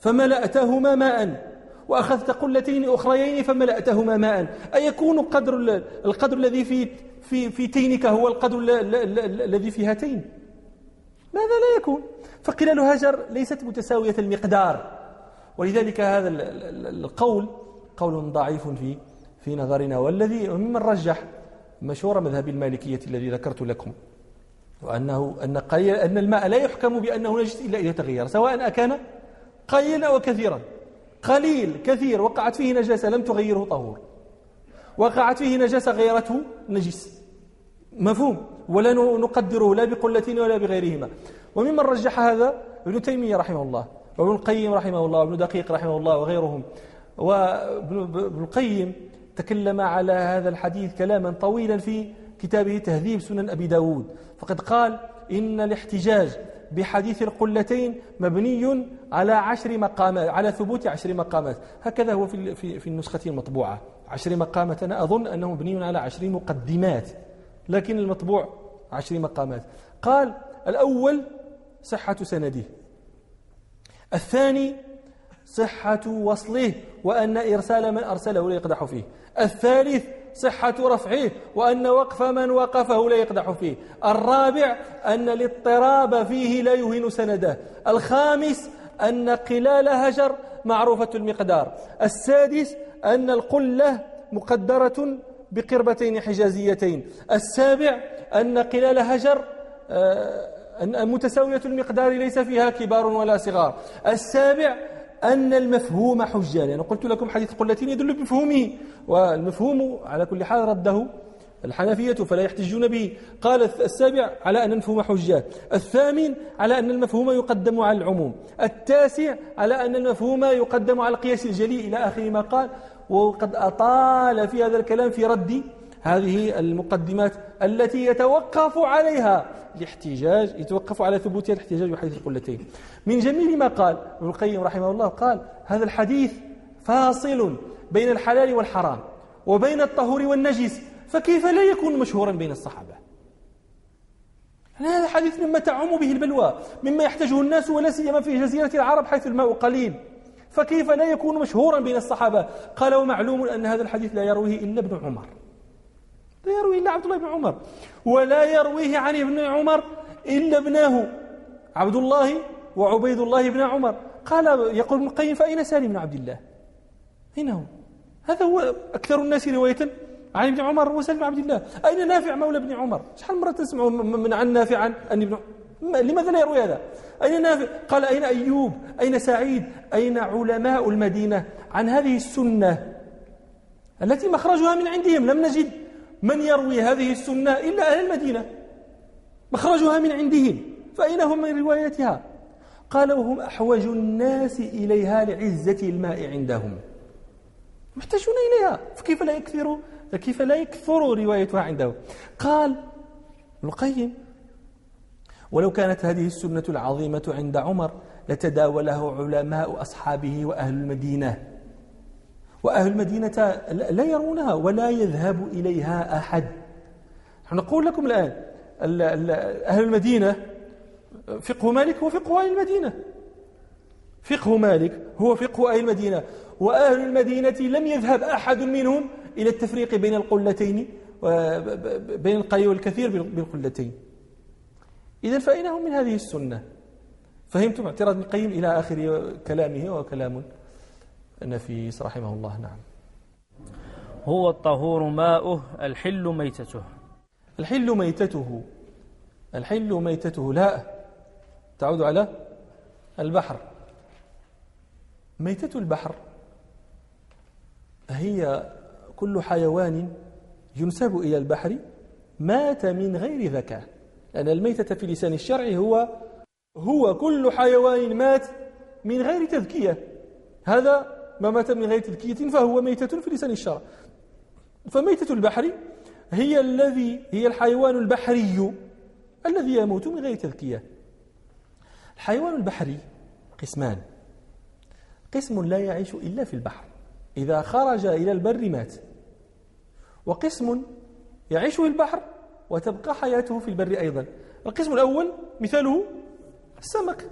فملأتهما ماء. وأخذت قلتين أخريين فملأتهما ماء. أيكون قدر القدر الذي في في في تينك هو القدر الذي في هاتين ماذا لا يكون؟ فقلال هجر ليست متساوية المقدار. ولذلك هذا القول قول ضعيف في في نظرنا. والذي ممن رجح مشهور مذهب المالكية الذي ذكرت لكم وأنه أن, أن الماء لا يحكم بأنه نجس إلا إذا تغير سواء أكان قليلا أو كثيرا. قليل كثير. وقعت فيه نجاسة لم تغيره طهور. وقعت فيه نجاسة غيرته نجس. مفهوم. ولا نقدره لا بقلتين ولا بغيرهما. وممن رجح هذا ابن تيمية رحمه الله وابن القيم رحمه الله وابن دقيق رحمه الله وغيرهم. وابن القيم تكلم على هذا الحديث كلاما طويلا في كتابه تهذيب سنن أبي داود. فقد قال إن الاحتجاج بحديث القلتين مبني على عشر مقامات على ثبوت عشر مقامات. هكذا هو في في, في النسخة المطبوعة. عشر مقامات أنا أظن أنه مبني على عشر مقدمات لكن المطبوع عشر مقامات. قال الأول صحة سنده. الثاني صحة وصله وأن إرسال من أرسله لا يقدح فيه. الثالث صحة رفعه وأن وقف من وقفه لا يقدح فيه. الرابع أن الاضطراب فيه لا يهين سنده. الخامس أن قلال هجر معروفة المقدار. السادس أن القلة مقدرة بقربتين حجازيتين. السابع أن قلال هجر آه، متساوية المقدار ليس فيها كبار ولا صغار. السابع أن المفهوم حجة لأن قلت لكم حديث قلتين يدل بمفهومه والمفهوم على كل حال رده الحنفية فلا يحتجون به. قال السابع على أن المفهوم حجة الثامن على أن المفهوم يقدم على العموم. التاسع على أن المفهوم يقدم على القياس الجلي إلى آخر ما قال. وقد أطال في هذا الكلام في رد هذه المقدمات التي يتوقف عليها الاحتجاج يتوقف على ثبوتها الاحتجاج بحديث القلتين. من جميل ما قال ابن القيم رحمه الله قال هذا الحديث فاصل بين الحلال والحرام وبين الطهور والنجس فكيف لا يكون مشهورا بين الصحابة؟ هذا حديث مما تعم به البلوى مما يحتاجه الناس ولا سيما في جزيرة العرب حيث الماء قليل. فكيف لا يكون مشهورا بين الصحابة؟ قال ومعلوم أن هذا الحديث لا يرويه إلا ابن عمر. لا يرويه إلا عبد الله بن عمر. ولا يرويه عن ابن عمر إلا ابناه عبد الله وعبيد الله بن عمر. قال يقول ابن القيم فأين سالم بن عبد الله؟ أين هو؟ هذا هو أكثر الناس رواية عن ابن عمر وسلم بن عبد الله. أين نافع مولى ابن عمر؟ شحال مرة تسمع من عن نافع عن ابن لماذا لا يروي هذا؟ أين نافع؟ قال أين أيوب؟ أين سعيد؟ أين علماء المدينة؟ عن هذه السنة التي مخرجها من عندهم. لم نجد من يروي هذه السنة إلا أهل المدينة؟ مخرجها من عندهم فأين هم من روايتها؟ قال وهم أحوج الناس إليها لعزة الماء عندهم. محتاجون إليها. فكيف لا يكثر؟ فكيف لا يكثر روايتها عنده؟ قال ابن القيم ولو كانت هذه السنة العظيمة عند عمر لتداوله علماء أصحابه وأهل المدينة. وأهل المدينة لا يرونها ولا يذهب إليها أحد. نقول لكم الآن أهل المدينة فقه مالك هو فقه أهل المدينة. فقه مالك هو فقه أهل المدينة. وأهل المدينة لم يذهب أحد منهم إلى التفريق بين القلتين بين القليل والكثير بالقلتين. إذا فأين هم من هذه السنة. فهمتم اعتراض القيم إلى آخر كلامه وكلام النفيس رحمه الله نعم. هو الطهور ماؤه الحل ميتته. الحل ميتته الحل ميتته لا تعود على البحر. ميتة البحر هي كل حيوان ينسب إلى البحر مات من غير ذكاء لأن الميتة في لسان الشرع هو هو كل حيوان مات من غير تذكية. هذا ما مات من غير تذكية فهو ميتة في لسان الشرع. فميتة البحر هي الذي هي الحيوان البحري الذي يموت من غير تذكية. الحيوان البحري قسمان. قسم لا يعيش إلا في البحر. إذا خرج إلى البر مات. وقسم يعيش في البحر وتبقى حياته في البر أيضا. القسم الأول مثاله السمك.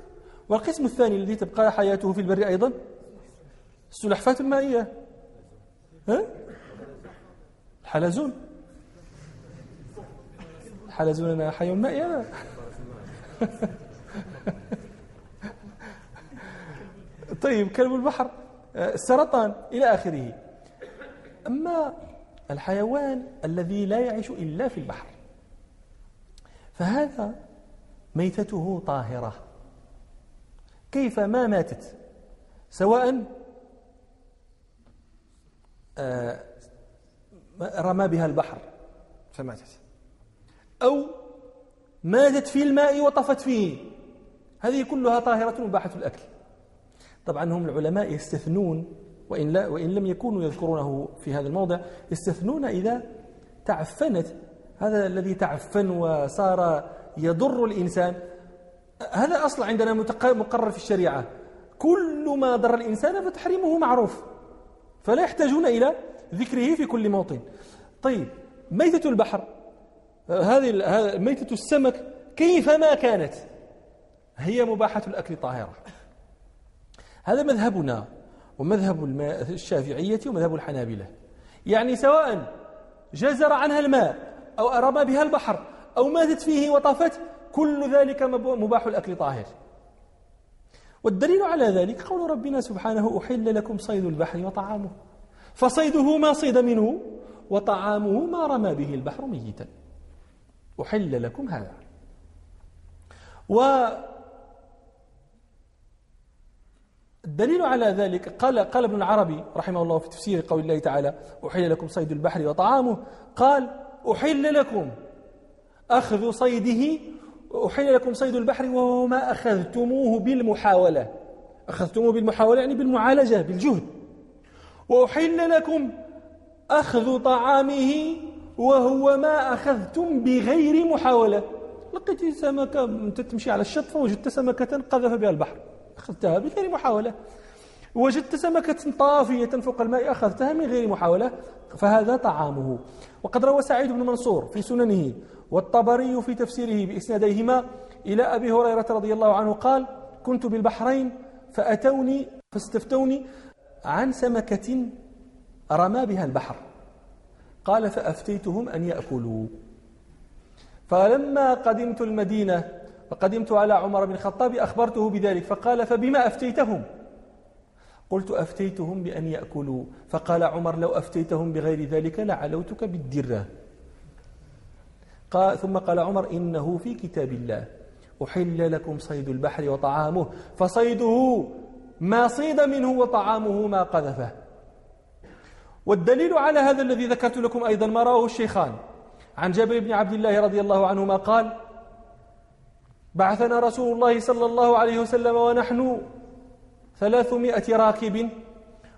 والقسم الثاني الذي تبقى حياته في البر أيضا السلحفاة المائية ها؟ الحلزون. أنا حي مائي أنا. [LAUGHS] طيب كلب البحر. السرطان إلى آخره. أما الحيوان الذي لا يعيش إلا في البحر فهذا ميتته طاهرة. كيف ما ماتت؟ سواء آه، رمى بها البحر. فماتت. أو ماتت في الماء وطفت فيه. هذه كلها طاهرة مباحة الأكل. طبعا هم العلماء يستثنون وإن, لا وإن لم يكونوا يذكرونه في هذا الموضع يستثنون إذا تعفنت. هذا الذي تعفن وصار يضر الإنسان. هذا أصل عندنا مقرر في الشريعة. كل ما ضر الإنسان فتحريمه معروف. فلا يحتاجون إلى ذكره في كل موطن. طيب ميتة البحر هذه ميتة السمك كيفما كانت؟ هي مباحة الأكل طاهرة. هذا مذهبنا ومذهب الشافعية ومذهب الحنابلة. يعني سواء جزر عنها الماء أو أرمى بها البحر أو ماتت فيه وطافت كل ذلك مباح الأكل طاهر. والدليل على ذلك قول ربنا سبحانه أحل لكم صيد البحر وطعامه. فصيده ما صيد منه وطعامه ما رمى به البحر ميتا. أحل لكم هذا. و الدليل على ذلك قال قال ابن العربي رحمه الله في تفسير قول الله تعالى أحل لكم صيد البحر وطعامه. قال أحل لكم أخذ صيده أحل لكم صيد البحر وهو ما أخذتموه بالمحاولة. أخذتموه بالمحاولة يعني بالمعالجة بالجهد. وأحل لكم أخذ طعامه وهو ما أخذتم بغير محاولة. لقيت سمكة تمشي على الشط فوجدت سمكة قذف بها البحر. أخذتها بغير محاولة. وجدت سمكة طافية فوق الماء أخذتها من غير محاولة فهذا طعامه. وقد روى سعيد بن منصور في سننه والطبري في تفسيره بإسناديهما إلى أبي هريرة رضي الله عنه قال كنت بالبحرين فأتوني فاستفتوني عن سمكة رمى بها البحر. قال فأفتيتهم أن يأكلوا. فلما قدمت المدينة فقدمت على عمر بن الخطاب أخبرته بذلك فقال فبما أفتيتهم؟ قلت أفتيتهم بأن يأكلوا. فقال عمر لو أفتيتهم بغير ذلك لعلوتك بالدرة. قال ثم قال عمر إنه في كتاب الله. أحل لكم صيد البحر وطعامه. فصيده ما صيد منه وطعامه ما قذفه. والدليل على هذا الذي ذكرت لكم أيضا ما رواه الشيخان. عن جابر بن عبد الله رضي الله عنهما قال بعثنا رسول الله صلى الله عليه وسلم ونحن ثلاثمائة راكب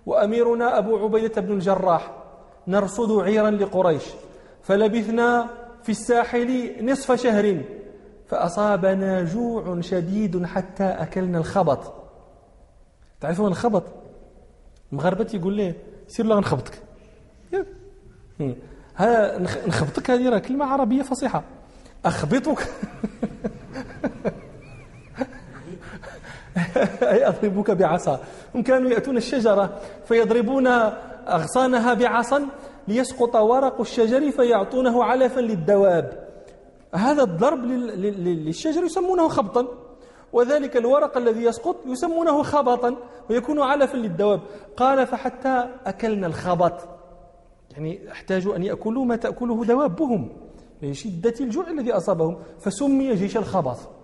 وأميرنا أبو عبيدة بن الجراح نرصد عيرا لقريش فلبثنا في الساحل نصف شهر فأصابنا جوع شديد حتى أكلنا الخبط. تعرفون الخبط؟ المغاربة يقول ليه سير لا نخبطك. ها نخبطك هذه كلمة عربية فصيحة. أخبطك. [LAUGHS] [LAUGHS] أي أضربك بعصا. هم كانوا يأتون الشجرة فيضربون أغصانها بعصا ليسقط ورق الشجر فيعطونه علفا للدواب. هذا الضرب للشجر يسمونه خبطا وذلك الورق الذي يسقط يسمونه خبطا ويكون علفا للدواب. قال فحتى أكلنا الخبط. يعني احتاجوا أن يأكلوا ما تأكله دوابهم لشدة الجوع الذي أصابهم. فسمي جيش الخبط.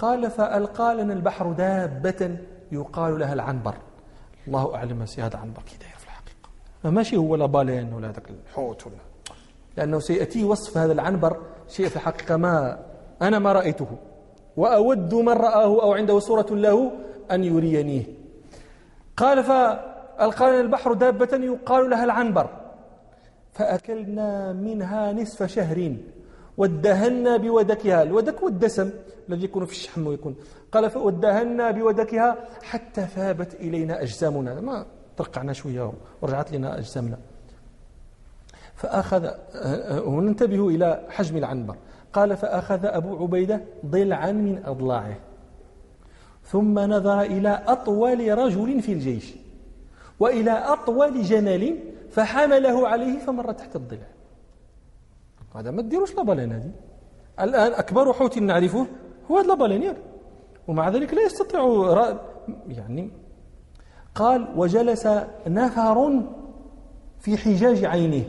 قال فألقى لنا البحر دابة يقال لها العنبر. الله أعلم ما هذا عنبر كي داير في الحقيقة ماشي هو لا بالين ولا ذاك الحوت ولا. لأنه سيأتي وصف هذا العنبر شيء في الحقيقة ما أنا ما رأيته. وأود من رآه أو عنده صورة له أن يرينيه قال فألقى لنا البحر دابة يقال لها العنبر. فأكلنا منها نصف شهر. وادهنا بودكها. الودك والدسم الذي يكون في الشحم ويكون. قال فودهنا بودكها حتى ثابت إلينا أجسامنا. ما ترقعنا شوية ورجعت لنا أجسامنا. فأخذ وننتبه إلى حجم العنبر. قال فأخذ أبو عبيدة ضلعا من أضلاعه. ثم نظر إلى أطول رجل في الجيش. وإلى أطول جمل فحمله عليه فمر تحت الضلع. هذا ما تديروش لابالين هذه. الآن أكبر حوت نعرفه هو هذا لابالينير ومع ذلك لا يستطيع يعني قال وجلس نفر في حجاج عينه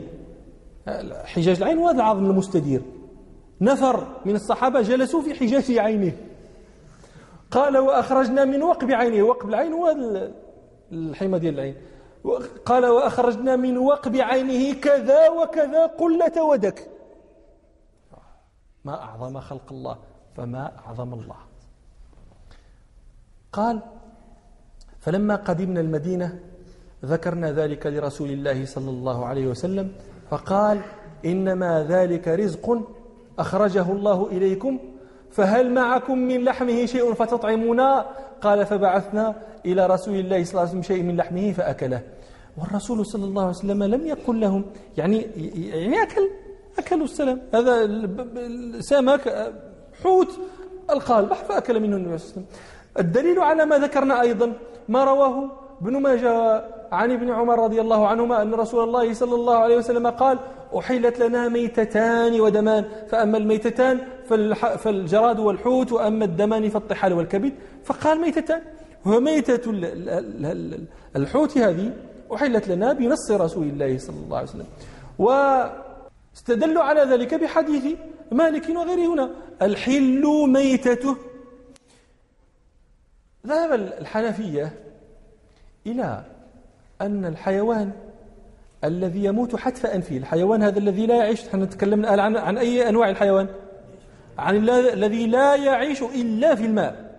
حجاج العين هو هذا العظم المستدير. نفر من الصحابة جلسوا في حجاج عينه قال وأخرجنا من وقب عينه وقب العين هو الحمى ديال العين. قال وأخرجنا من وقب عينه كذا وكذا قلة ودك. ما أعظم خلق الله فما أعظم الله. قال فلما قدمنا المدينة ذكرنا ذلك لرسول الله صلى الله عليه وسلم فقال إنما ذلك رزق أخرجه الله إليكم فهل معكم من لحمه شيء فتطعمونا؟ قال فبعثنا إلى رسول الله صلى الله عليه وسلم شيء من لحمه فأكله. والرسول صلى الله عليه وسلم لم يقل لهم يعني يعني أكل. أكلوا السلام. هذا سمك حوت ألقى البحر فأكل منه النبي صلى الله عليه وسلم. الدليل على ما ذكرنا أيضا ما رواه ابن ماجه عن ابن عمر رضي الله عنهما أن رسول الله صلى الله عليه وسلم قال أحلت لنا ميتتان ودمان. فأما الميتتان فالجراد والحوت وأما الدمان فالطحال والكبد. فقال ميتتان. وميتة الحوت هذه أحلت لنا بنص رسول الله صلى الله عليه وسلم. واستدلوا على ذلك بحديث مالك وغيره هنا. الحل ميتته. ذهب الحنفية إلى أن الحيوان الذي يموت حتف أنفه الحيوان هذا الذي لا يعيش نحن نتكلم عن, عن أي أنواع الحيوان؟ عن الذي لا يعيش إلا في الماء.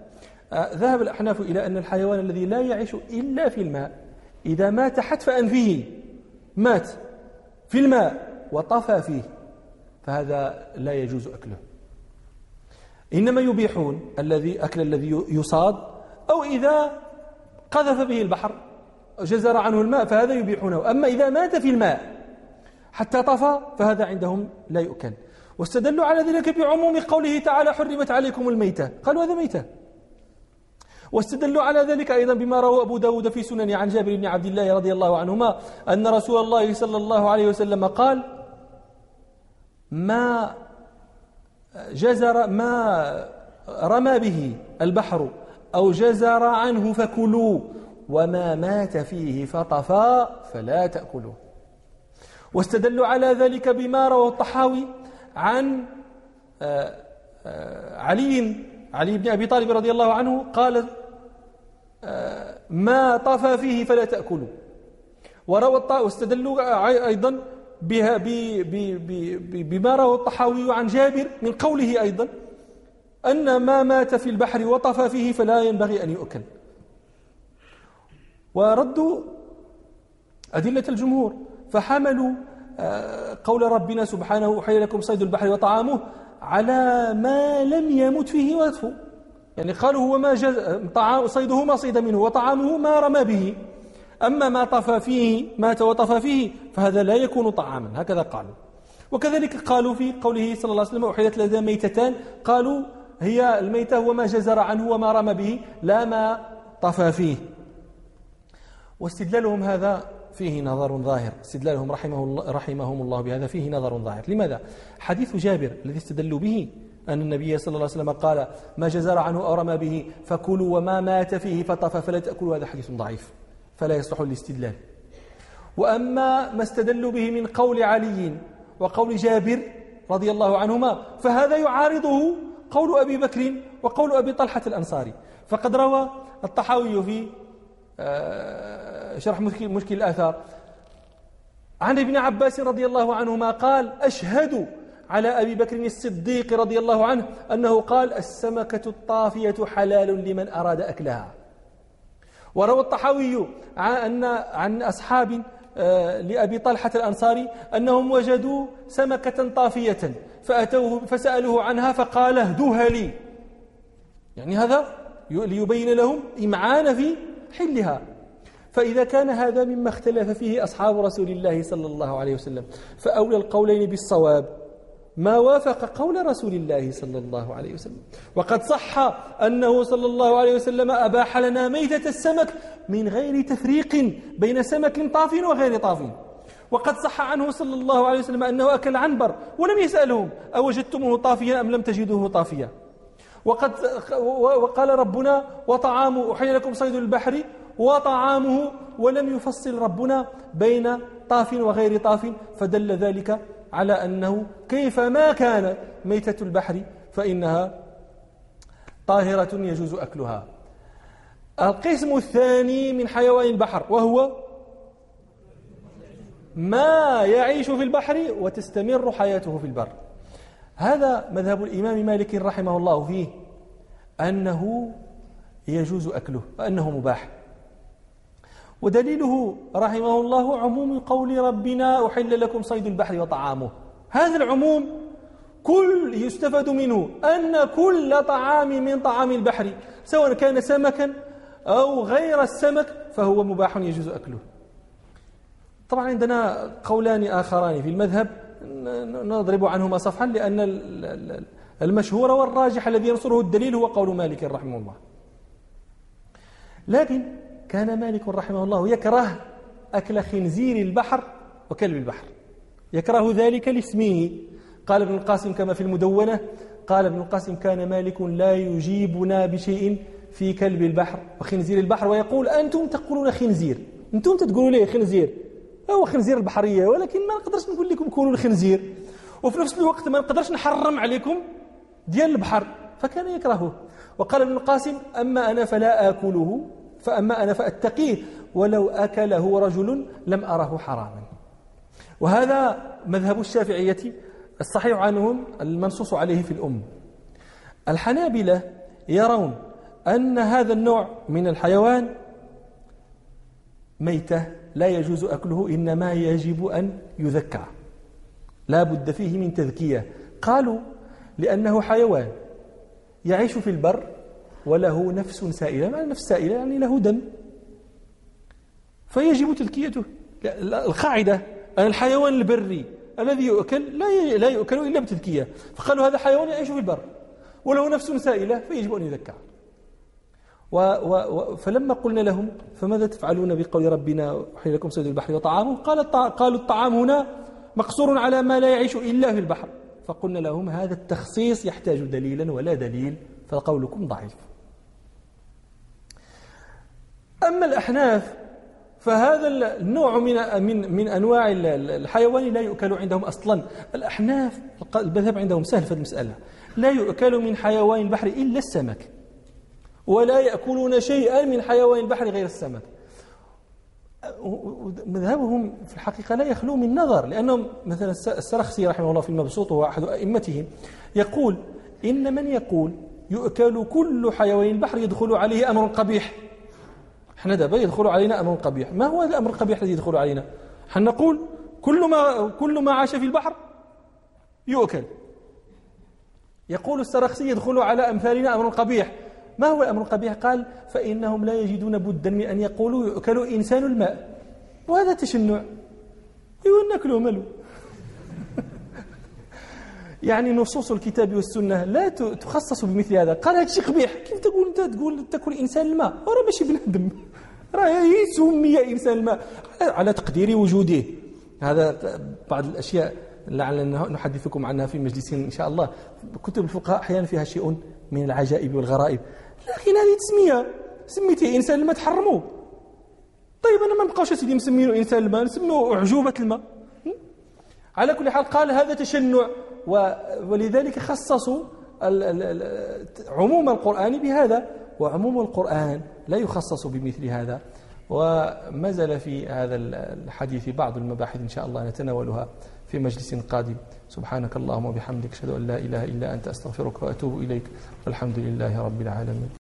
آه، ذهب الأحناف إلى أن الحيوان الذي لا يعيش إلا في الماء. إذا مات حتف أنفه مات في الماء. وطفى فيه فهذا لا يجوز أكله. إنما يبيحون الذي أكل الذي يصاد أو إذا قذف به البحر جزر عنه الماء فهذا يبيحونه. أما إذا مات في الماء حتى طفى فهذا عندهم لا يؤكل. واستدلوا على ذلك بعموم قوله تعالى حرمت عليكم الميتة قالوا هذا ميتة واستدلوا على ذلك أيضا بما روى أبو داود في سنن عن جابر بن عبد الله رضي الله عنهما أن رسول الله صلى الله عليه وسلم قال ما جزر ما رمى به البحر أو جزر عنه فكلوا وما مات فيه فطفى فلا تأكلوا واستدلوا على ذلك بما روى الطحاوي عن آه، آه، علي علي بن أبي طالب رضي الله عنه قال آه، ما طفى فيه فلا تأكلوا. وروى واستدلوا أيضا بها بما روى الطحاوي عن جابر من قوله أيضا أن ما مات في البحر وطفى فيه فلا ينبغي أن يؤكل. وردوا أدلة الجمهور فحملوا آه، قول ربنا سبحانه حي لكم صيد البحر وطعامه على ما لم يمت فيه ويطفو يعني قالوا هو ما جز... طعام صيده ما صيد منه وطعامه ما رمى به. أما ما طفى فيه مات وطفى فيه فهذا لا يكون طعاما. هكذا قالوا. وكذلك قالوا في قوله صلى الله عليه وسلم أحيلت لدى ميتتان. قالوا هي الميتة هو ما جزر عنه وما رمى به لا ما طفى فيه. واستدلالهم هذا فيه نظر ظاهر. استدلالهم رحمه الله رحمهم الله بهذا فيه نظر ظاهر. لماذا؟ حديث جابر الذي استدلوا به أن النبي صلى الله عليه وسلم قال ما جزر عنه أو رمى به فكلوا وما مات فيه فطفى فلا تأكلوا. هذا حديث ضعيف. فلا يصلح الاستدلال. وأما ما استدلوا به من قول علي وقول جابر رضي الله عنهما فهذا يعارضه قول أبي بكر وقول أبي طلحة الأنصاري. فقد روى الطحاوي في آه، شرح مشكل الآثار. عن ابن عباس رضي الله عنهما قال أشهد على أبي بكر الصديق رضي الله عنه أنه قال السمكة الطافية حلال لمن أراد أكلها. وروى الطحاوي عن, عن أصحاب آه، لأبي طلحة الأنصاري أنهم وجدوا سمكة طافية فأتوه فسألوه عنها فقال اهدوها لي. يعني هذا ليبين لهم إمعان في حلها. فإذا كان هذا مما اختلف فيه أصحاب رسول الله صلى الله عليه وسلم فأولى القولين بالصواب. ما وافق قول رسول الله صلى الله عليه وسلم. وقد صح أنه صلى الله عليه وسلم أباح لنا ميتة السمك من غير تفريق بين سمك طاف وغير طاف. وقد صح عنه صلى الله عليه وسلم أنه أكل عنبر ولم يسألهم أوجدتموه طافيا أم لم تجدوه طافيا. وقد وقال ربنا وطعام أحيي لكم صيد البحر وطعامه ولم يفصل ربنا بين طاف وغير طاف فدل ذلك على أنه كيف ما كان ميتة البحر فإنها طاهرة يجوز أكلها. القسم الثاني من حيوان البحر وهو ما يعيش في البحر وتستمر حياته في البر. هذا مذهب الإمام مالك رحمه الله فيه أنه يجوز أكله وأنه مباح. ودليله رحمه الله عموم قول ربنا أحل لكم صيد البحر وطعامه. هذا العموم كل يستفاد منه أن كل طعام من طعام البحر سواء كان سمكا أو غير السمك فهو مباح يجوز أكله. طبعا عندنا قولان آخران في المذهب نضرب عنهما صفحا لأن المشهور والراجح الذي ينصره الدليل هو قول مالك رحمه الله لكن كان مالك رحمه الله يكره أكل خنزير البحر وكلب البحر. يكره ذلك لاسمه. قال ابن القاسم كما في المدونة قال ابن القاسم كان مالك لا يجيبنا بشيء في كلب البحر وخنزير البحر ويقول أنتم تقولون خنزير. أنتم تقولوا ليه خنزير. هو خنزير البحرية ولكن ما نقدرش نقول لكم كونوا الخنزير. وفي نفس الوقت ما نقدرش نحرم عليكم ديال البحر فكان يكرهه. وقال ابن القاسم أما أنا فلا آكله. فأما أنا فأتقيه ولو أكله رجل لم أره حراما. وهذا مذهب الشافعية الصحيح عنهم المنصوص عليه في الأم. الحنابلة يرون أن هذا النوع من الحيوان ميتة لا يجوز أكله إنما يجب أن يذكى. لا بد فيه من تذكية. قالوا لأنه حيوان يعيش في البر وله نفس سائلة. معنى نفس سائلة؟ يعني له دم. فيجب تذكيته القاعدة أن الحيوان البري الذي يؤكل لا لا يؤكل إلا بتذكية. فقالوا هذا حيوان يعيش في البر. وله نفس سائلة فيجب أن يذكى و و فلما قلنا لهم فماذا تفعلون بقول ربنا؟ أحيي لكم صيد البحر وطعامه. قال قالوا الطعام هنا مقصور على ما لا يعيش إلا في البحر. فقلنا لهم هذا التخصيص يحتاج دليلا ولا دليل فقولكم ضعيف. أما الأحناف فهذا النوع من من من أنواع الحيوان لا يؤكل عندهم أصلا. الأحناف المذهب عندهم سهل في المسألة. لا يؤكل من حيوان البحر إلا السمك. ولا يأكلون شيئا من حيوان البحر غير السمك. مذهبهم في الحقيقة لا يخلو من نظر لأنهم مثلا السرخسي رحمه الله في المبسوط وهو أحد أئمتهم يقول إن من يقول يؤكل كل حيوان البحر يدخل عليه أمر قبيح. إحنا دابا يدخل علينا أمر قبيح. ما هو الأمر القبيح الذي يدخل علينا؟ حنا نقول كل ما كل ما عاش في البحر يؤكل. يقول السرخسي يدخل على أمثالنا أمر قبيح. ما هو الامر القبيح قال فإنهم لا يجدون بدا من أن يقولوا يؤكل إنسان الماء. وهذا تشنع. ايوا ناكلوا مالو يعني نصوص الكتاب والسنة لا تخصص بمثل هذا. قال هذا الشيء قبيح. كيف تقول أنت تقول تأكل إنسان الماء؟ راه ماشي بنادم. [LAUGHS] راه سمي إنسان الماء. على تقدير وجوده. هذا بعض الأشياء لعلنا نحدثكم عنها في مجلس إن شاء الله. كتب الفقهاء أحيانا فيها شيء من العجائب والغرائب. لكن هذه تسمية. سميتيه إنسان الماء تحرموه. طيب أنا ما نبقاوش سيدي مسمينه إنسان الماء نسميه أعجوبة الماء. على كل حال قال هذا تشنع. ولذلك خصصوا عموم القرآن بهذا وعموم القرآن لا يخصص بمثل هذا. وما زال في هذا الحديث بعض المباحث إن شاء الله نتناولها في مجلس قادم. سبحانك اللهم وبحمدك أشهد أن لا إله إلا أنت أستغفرك وأتوب إليك. والحمد لله رب العالمين.